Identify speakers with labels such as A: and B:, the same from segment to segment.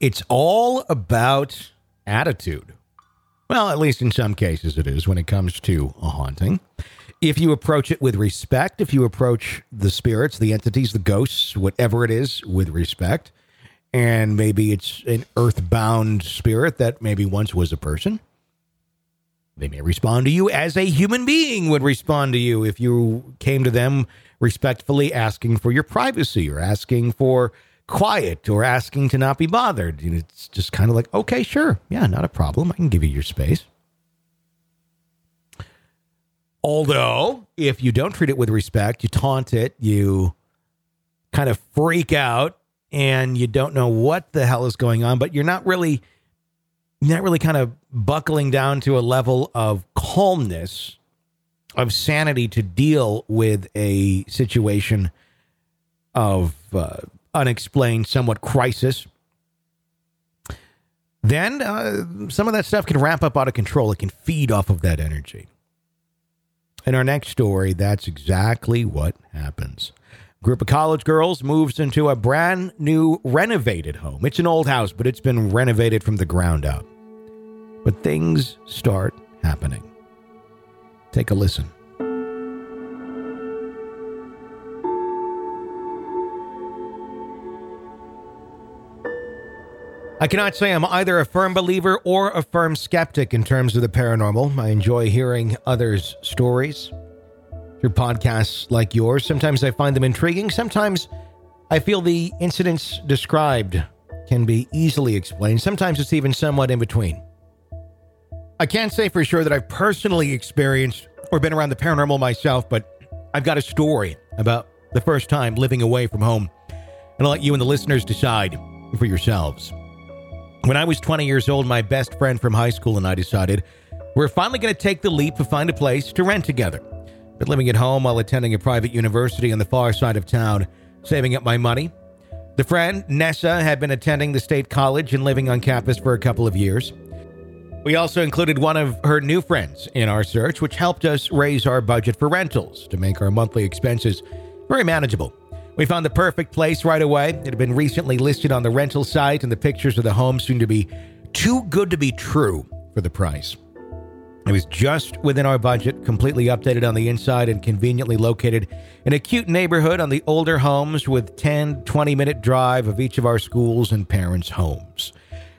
A: It's all about attitude. Well, at least in some cases it is when it comes to a haunting. If you approach it with respect, if you approach the spirits, the entities, the ghosts, whatever it is, with respect, and maybe it's an earthbound spirit that maybe once was a person, they may respond to you as a human being would respond to you if you came to them respectfully asking for your privacy or asking for quiet or asking to not be bothered. And It's just kind of like, okay, sure. Yeah, not a problem. I can give you your space. Although, if you don't treat it with respect, you taunt it, you kind of freak out, and you don't know what the hell is going on, but you're not really not really kind of buckling down to a level of calmness, of sanity to deal with a situation of uh, unexplained, somewhat crisis, then uh, some of that stuff can ramp up out of control. It can feed off of that energy. In our next story, that's exactly what happens. A group of college girls moves into a brand new renovated home. It's an old house, but it's been renovated from the ground up. But things start happening. Take a listen. I cannot say I'm either a firm believer or a firm skeptic in terms of the paranormal. I enjoy hearing others' stories through podcasts like yours. Sometimes I find them intriguing. Sometimes I feel the incidents described can be easily explained. Sometimes it's even somewhat in between. I can't say for sure that I've personally experienced or been around the paranormal myself, but I've got a story about the first time living away from home. And I'll let you and the listeners decide for yourselves. When I was 20 years old, my best friend from high school and I decided we're finally going to take the leap to find a place to rent together. But living at home while attending a private university on the far side of town, saving up my money. The friend, Nessa, had been attending the state college and living on campus for a couple of years. We also included one of her new friends in our search, which helped us raise our budget for rentals to make our monthly expenses very manageable. We found the perfect place right away. It had been recently listed on the rental site, and the pictures of the home seemed to be too good to be true for the price. It was just within our budget, completely updated on the inside, and conveniently located in a cute neighborhood on the older homes with 10, 20 minute drive of each of our schools and parents' homes.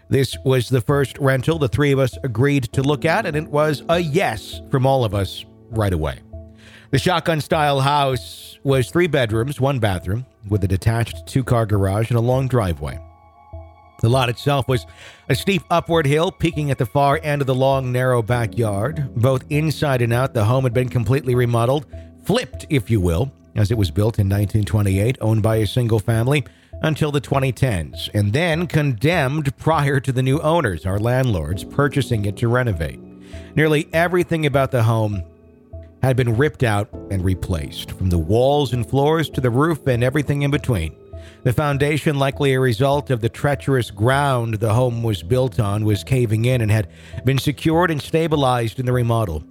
A: This was the first rental the three of us agreed to look at, and it was a yes from all of us right away. The shotgun style house was three bedrooms, one bathroom, with a detached two car garage and a long driveway. The lot itself was a steep upward hill peaking at the far end of the long, narrow backyard. Both inside and out, the home had been completely remodeled, flipped, if you will, as it was built in 1928, owned by a single family until the 2010s, and then condemned prior to the new owners, our landlords, purchasing it to renovate. Nearly everything about the home had been ripped out and replaced, from the walls and floors to the roof and everything in between. The foundation, likely a result of the treacherous ground the home was built on, was caving in and had been secured and stabilized in the remodel.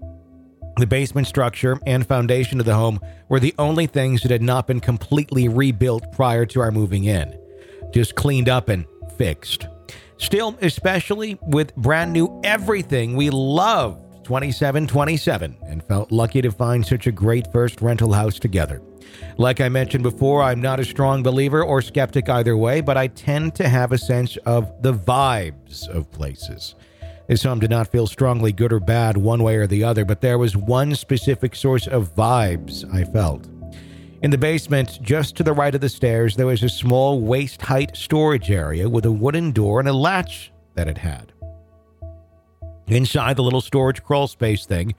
A: The basement structure and foundation of the home were the only things that had not been completely rebuilt prior to our moving in, just cleaned up and fixed. Still, especially with brand new everything, we loved 2727 and felt lucky to find such a great first rental house together. Like I mentioned before, I'm not a strong believer or skeptic either way, but I tend to have a sense of the vibes of places. This home did not feel strongly good or bad one way or the other, but there was one specific source of vibes I felt. In the basement, just to the right of the stairs, there was a small waist height storage area with a wooden door and a latch that it had. Inside the little storage crawl space thing,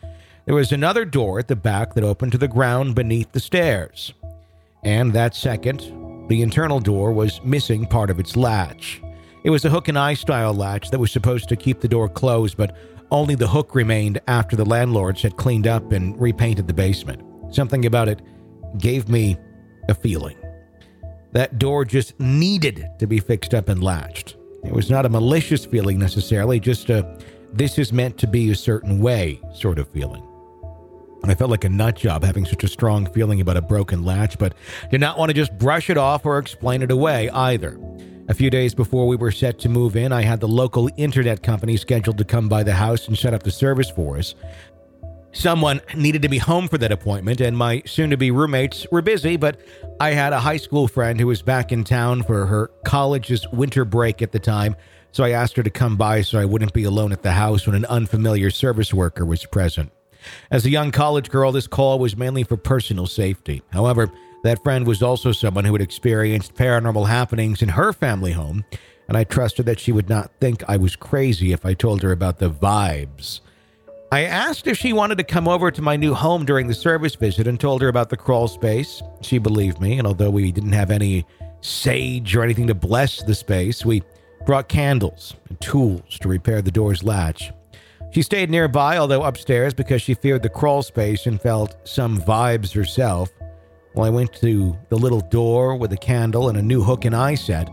A: there was another door at the back that opened to the ground beneath the stairs. And that second, the internal door was missing part of its latch. It was a hook and eye style latch that was supposed to keep the door closed, but only the hook remained after the landlords had cleaned up and repainted the basement. Something about it gave me a feeling. That door just needed to be fixed up and latched. It was not a malicious feeling necessarily, just a this is meant to be a certain way sort of feeling. I felt like a nut job having such a strong feeling about a broken latch, but did not want to just brush it off or explain it away either. A few days before we were set to move in, I had the local internet company scheduled to come by the house and set up the service for us. Someone needed to be home for that appointment, and my soon to be roommates were busy, but I had a high school friend who was back in town for her college's winter break at the time, so I asked her to come by so I wouldn't be alone at the house when an unfamiliar service worker was present. As a young college girl, this call was mainly for personal safety. However, that friend was also someone who had experienced paranormal happenings in her family home, and I trusted that she would not think I was crazy if I told her about the vibes. I asked if she wanted to come over to my new home during the service visit and told her about the crawl space. She believed me, and although we didn't have any sage or anything to bless the space, we brought candles and tools to repair the door's latch. She stayed nearby, although upstairs, because she feared the crawl space and felt some vibes herself. Well, I went to the little door with a candle and a new hook and eye set.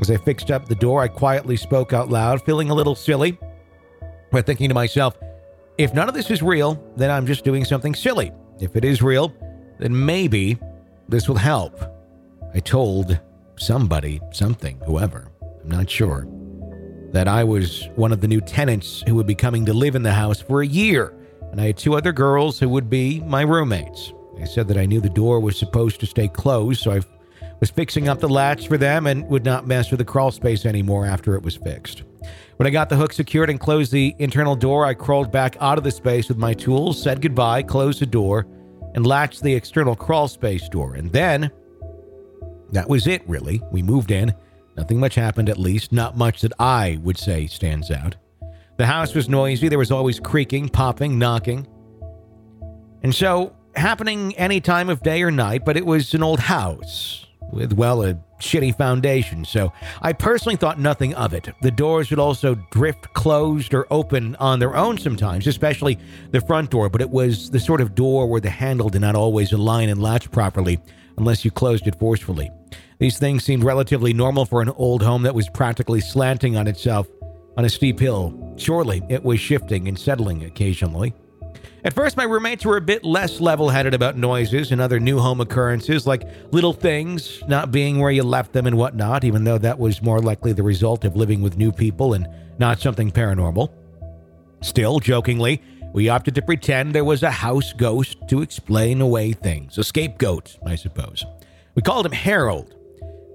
A: As I fixed up the door, I quietly spoke out loud, feeling a little silly, but thinking to myself, if none of this is real, then I'm just doing something silly. If it is real, then maybe this will help. I told somebody, something, whoever, I'm not sure, that I was one of the new tenants who would be coming to live in the house for a year, and I had two other girls who would be my roommates. I said that I knew the door was supposed to stay closed, so I was fixing up the latch for them and would not mess with the crawl space anymore after it was fixed. When I got the hook secured and closed the internal door, I crawled back out of the space with my tools, said goodbye, closed the door, and latched the external crawl space door. And then that was it, really. We moved in. Nothing much happened, at least. Not much that I would say stands out. The house was noisy. There was always creaking, popping, knocking. And so happening any time of day or night, but it was an old house with, well, a shitty foundation, so I personally thought nothing of it. The doors would also drift closed or open on their own sometimes, especially the front door, but it was the sort of door where the handle did not always align and latch properly unless you closed it forcefully. These things seemed relatively normal for an old home that was practically slanting on itself on a steep hill. Surely it was shifting and settling occasionally. At first, my roommates were a bit less level headed about noises and other new home occurrences, like little things not being where you left them and whatnot, even though that was more likely the result of living with new people and not something paranormal. Still, jokingly, we opted to pretend there was a house ghost to explain away things, a scapegoat, I suppose. We called him Harold.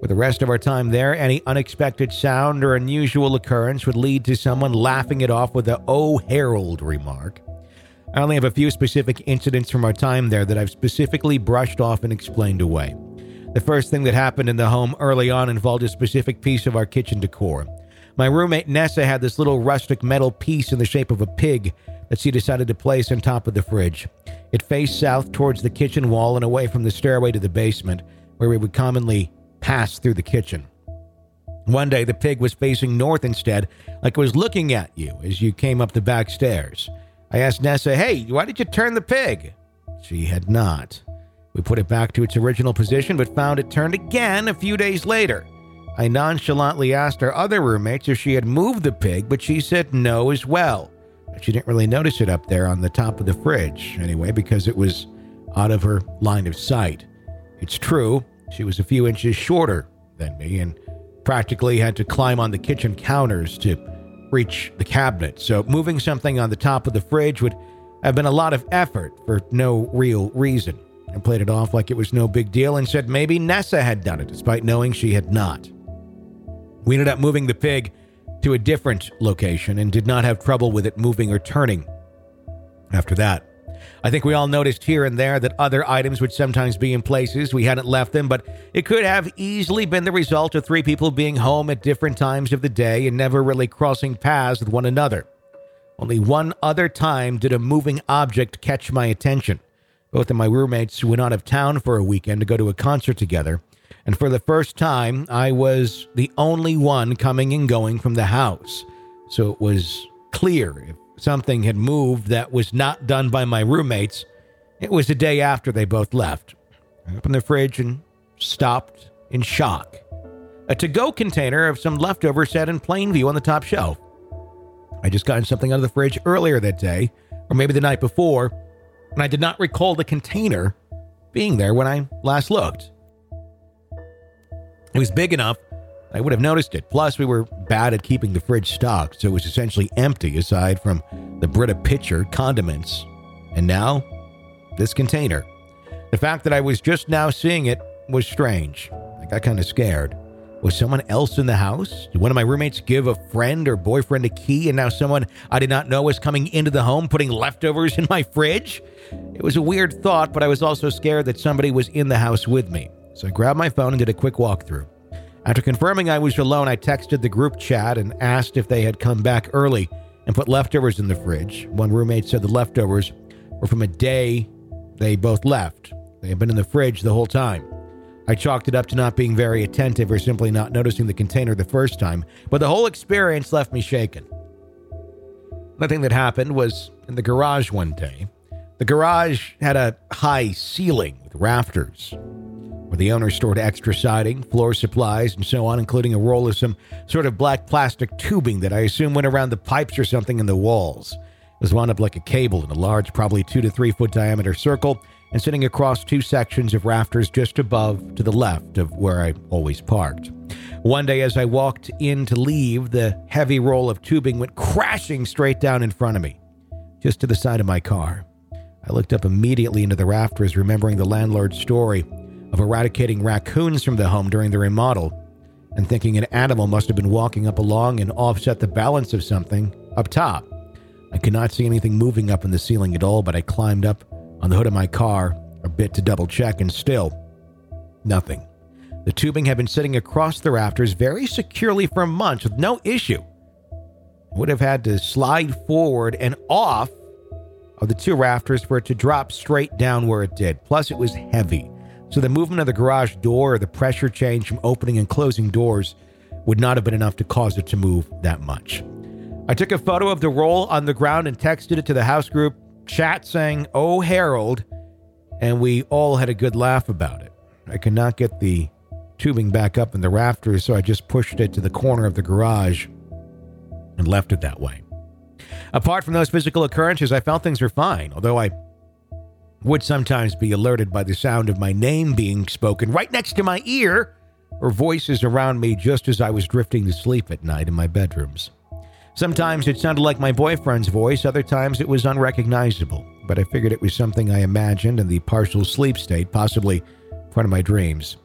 A: For the rest of our time there, any unexpected sound or unusual occurrence would lead to someone laughing it off with a Oh Harold remark. I only have a few specific incidents from our time there that I've specifically brushed off and explained away. The first thing that happened in the home early on involved a specific piece of our kitchen decor. My roommate Nessa had this little rustic metal piece in the shape of a pig that she decided to place on top of the fridge. It faced south towards the kitchen wall and away from the stairway to the basement, where we would commonly pass through the kitchen. One day, the pig was facing north instead, like it was looking at you as you came up the back stairs. I asked Nessa, Hey, why did you turn the pig? She had not. We put it back to its original position, but found it turned again a few days later. I nonchalantly asked our other roommates if she had moved the pig, but she said no as well. She didn't really notice it up there on the top of the fridge, anyway, because it was out of her line of sight. It's true, she was a few inches shorter than me and practically had to climb on the kitchen counters to reach the cabinet. So moving something on the top of the fridge would have been a lot of effort for no real reason. I played it off like it was no big deal and said maybe Nessa had done it, despite knowing she had not. We ended up moving the pig to a different location and did not have trouble with it moving or turning after that. I think we all noticed here and there that other items would sometimes be in places we hadn't left them, but it could have easily been the result of three people being home at different times of the day and never really crossing paths with one another. Only one other time did a moving object catch my attention. Both of my roommates went out of town for a weekend to go to a concert together, and for the first time, I was the only one coming and going from the house. So it was clear if something had moved that was not done by my roommates, it was the day after they both left. I opened the fridge and stopped in shock. A to go container of some leftovers sat in plain view on the top shelf. I just gotten something out of the fridge earlier that day, or maybe the night before, and I did not recall the container being there when I last looked. It was big enough I would have noticed it. Plus, we were bad at keeping the fridge stocked, so it was essentially empty aside from the Brita pitcher, condiments, and now this container. The fact that I was just now seeing it was strange. I got kind of scared. Was someone else in the house? Did one of my roommates give a friend or boyfriend a key, and now someone I did not know was coming into the home putting leftovers in my fridge? It was a weird thought, but I was also scared that somebody was in the house with me. So I grabbed my phone and did a quick walkthrough. After confirming I was alone, I texted the group chat and asked if they had come back early and put leftovers in the fridge. One roommate said the leftovers were from a day they both left. They had been in the fridge the whole time. I chalked it up to not being very attentive or simply not noticing the container the first time, but the whole experience left me shaken. The thing that happened was in the garage one day. The garage had a high ceiling with rafters the owner stored extra siding, floor supplies, and so on, including a roll of some sort of black plastic tubing that I assume went around the pipes or something in the walls. It was wound up like a cable in a large, probably two to three foot diameter circle, and sitting across two sections of rafters just above to the left of where I always parked. One day, as I walked in to leave, the heavy roll of tubing went crashing straight down in front of me, just to the side of my car. I looked up immediately into the rafters, remembering the landlord's story of eradicating raccoons from the home during the remodel and thinking an animal must have been walking up along and offset the balance of something up top. I could not see anything moving up in the ceiling at all, but I climbed up on the hood of my car a bit to double check, and still, nothing. The tubing had been sitting across the rafters very securely for months with no issue. I would have had to slide forward and off of the two rafters for it to drop straight down where it did. Plus, it was heavy. So the movement of the garage door or the pressure change from opening and closing doors would not have been enough to cause it to move that much. I took a photo of the roll on the ground and texted it to the house group chat saying, Oh, Harold. And we all had a good laugh about it. I could not get the tubing back up in the rafters, so I just pushed it to the corner of the garage and left it that way. Apart from those physical occurrences, I felt things were fine, although I would sometimes be alerted by the sound of my name being spoken right next to my ear or voices around me just as I was drifting to sleep at night in my bedrooms. Sometimes it sounded like my boyfriend's voice, other times it was unrecognizable, but I figured it was something I imagined in the partial sleep state, possibly part of my dreams.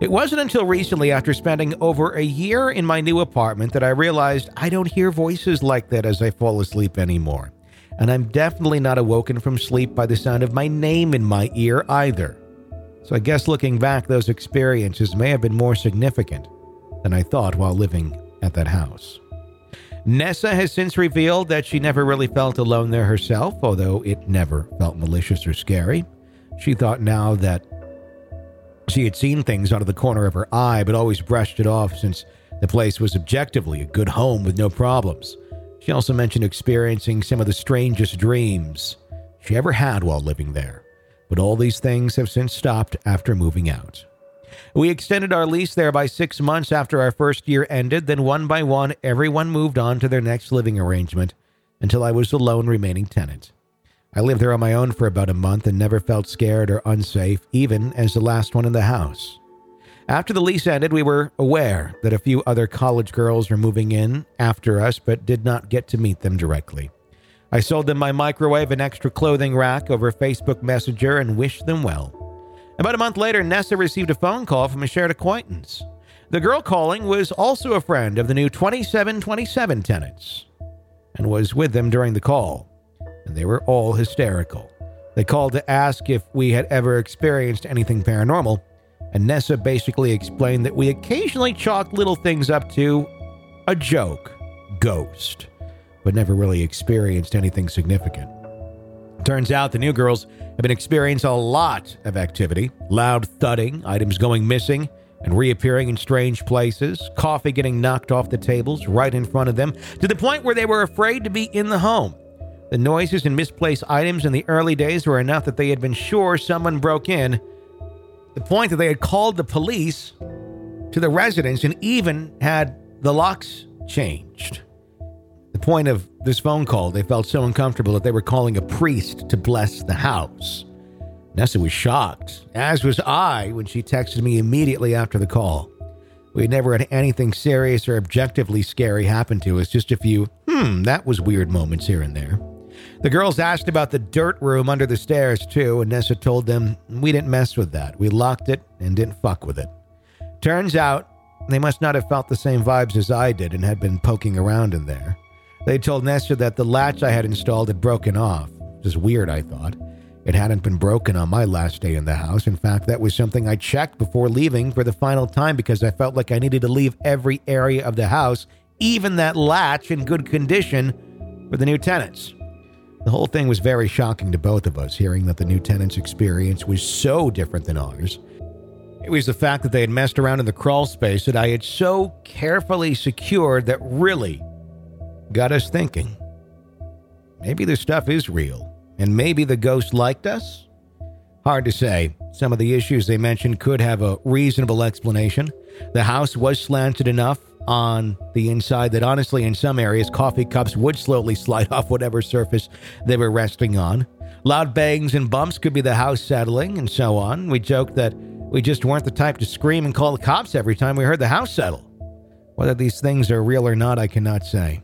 A: It wasn't until recently, after spending over a year in my new apartment, that I realized I don't hear voices like that as I fall asleep anymore and I'm definitely not awoken from sleep by the sound of my name in my ear either. So I guess looking back, those experiences may have been more significant than I thought while living at that house. Nessa has since revealed that she never really felt alone there herself, although it never felt malicious or scary. She thought now that she had seen things out of the corner of her eye, but always brushed it off since the place was objectively a good home with no problems. She also mentioned experiencing some of the strangest dreams she ever had while living there. but all these things have since stopped after moving out. We extended our lease there by six months after our first year ended, then one by one, everyone moved on to their next living arrangement until I was the lone remaining tenant. I lived there on my own for about a month and never felt scared or unsafe, even as the last one in the house. After the lease ended, we were aware that a few other college girls were moving in after us, but did not get to meet them directly. I sold them my microwave and extra clothing rack over Facebook Messenger and wished them well. About a month later, Nessa received a phone call from a shared acquaintance. The girl calling was also a friend of the new 2727 tenants and was with them during the call and they were all hysterical. They called to ask if we had ever experienced anything paranormal, and Nessa basically explained that we occasionally chalked little things up to a joke, ghost, but never really experienced anything significant. Turns out the new girls have been experiencing a lot of activity loud thudding, items going missing and reappearing in strange places, coffee getting knocked off the tables right in front of them, to the point where they were afraid to be in the home. The noises and misplaced items in the early days were enough that they had been sure someone broke in. The point that they had called the police to the residence and even had the locks changed. The point of this phone call, they felt so uncomfortable that they were calling a priest to bless the house. Nessa was shocked, as was I when she texted me immediately after the call. We had never had anything serious or objectively scary happen to us, just a few, hmm, that was weird moments here and there. The girls asked about the dirt room under the stairs, too, and Nessa told them we didn't mess with that. We locked it and didn't fuck with it. Turns out they must not have felt the same vibes as I did and had been poking around in there. They told Nessa that the latch I had installed had broken off. Was weird, I thought. It hadn't been broken on my last day in the house. In fact, that was something I checked before leaving for the final time because I felt like I needed to leave every area of the house, even that latch, in good condition for the new tenants. The whole thing was very shocking to both of us, hearing that the new tenant's experience was so different than ours. It was the fact that they had messed around in the crawl space that I had so carefully secured that really got us thinking. Maybe this stuff is real, and maybe the ghost liked us? Hard to say. Some of the issues they mentioned could have a reasonable explanation. The house was slanted enough on the inside that honestly, in some areas, coffee cups would slowly slide off whatever surface they were resting on. Loud bangs and bumps could be the house settling, and so on. We joked that we just weren't the type to scream and call the cops every time we heard the house settle. Whether these things are real or not, I cannot say.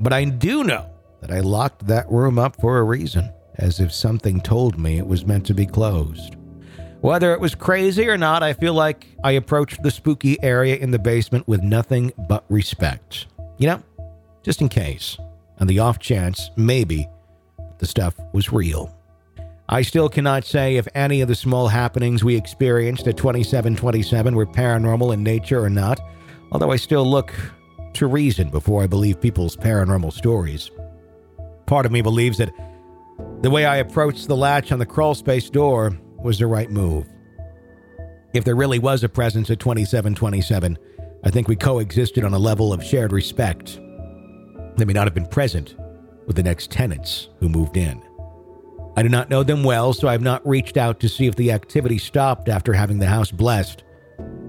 A: But I do know that I locked that room up for a reason, as if something told me it was meant to be closed. Whether it was crazy or not, I feel like I approached the spooky area in the basement with nothing but respect. You know, just in case, on the off chance, maybe, the stuff was real. I still cannot say if any of the small happenings we experienced at 2727 were paranormal in nature or not, although I still look to reason before I believe people's paranormal stories. Part of me believes that the way I approached the latch on the crawl space door was the right move. If there really was a presence at 2727, I think we coexisted on a level of shared respect that may not have been present with the next tenants who moved in. I do not know them well, so I have not reached out to see if the activity stopped after having the house blessed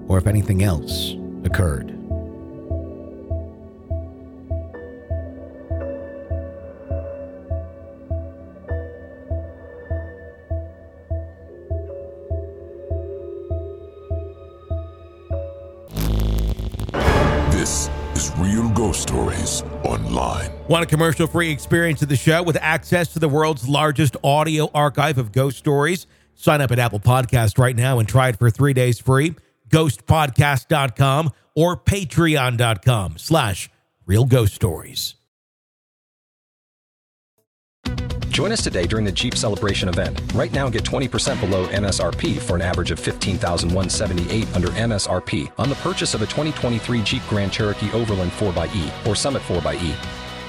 A: or if anything else occurred. Want a commercial free experience of the show with access to the world's largest audio archive of ghost stories? Sign up at Apple Podcast right now and try it for three days free. Ghostpodcast.com or patreon.com slash real ghost stories.
B: Join us today during the Jeep Celebration event. Right now, get 20% below MSRP for an average of 15178 under MSRP on the purchase of a 2023 Jeep Grand Cherokee Overland 4xE or Summit 4xE.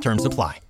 C: Terms apply.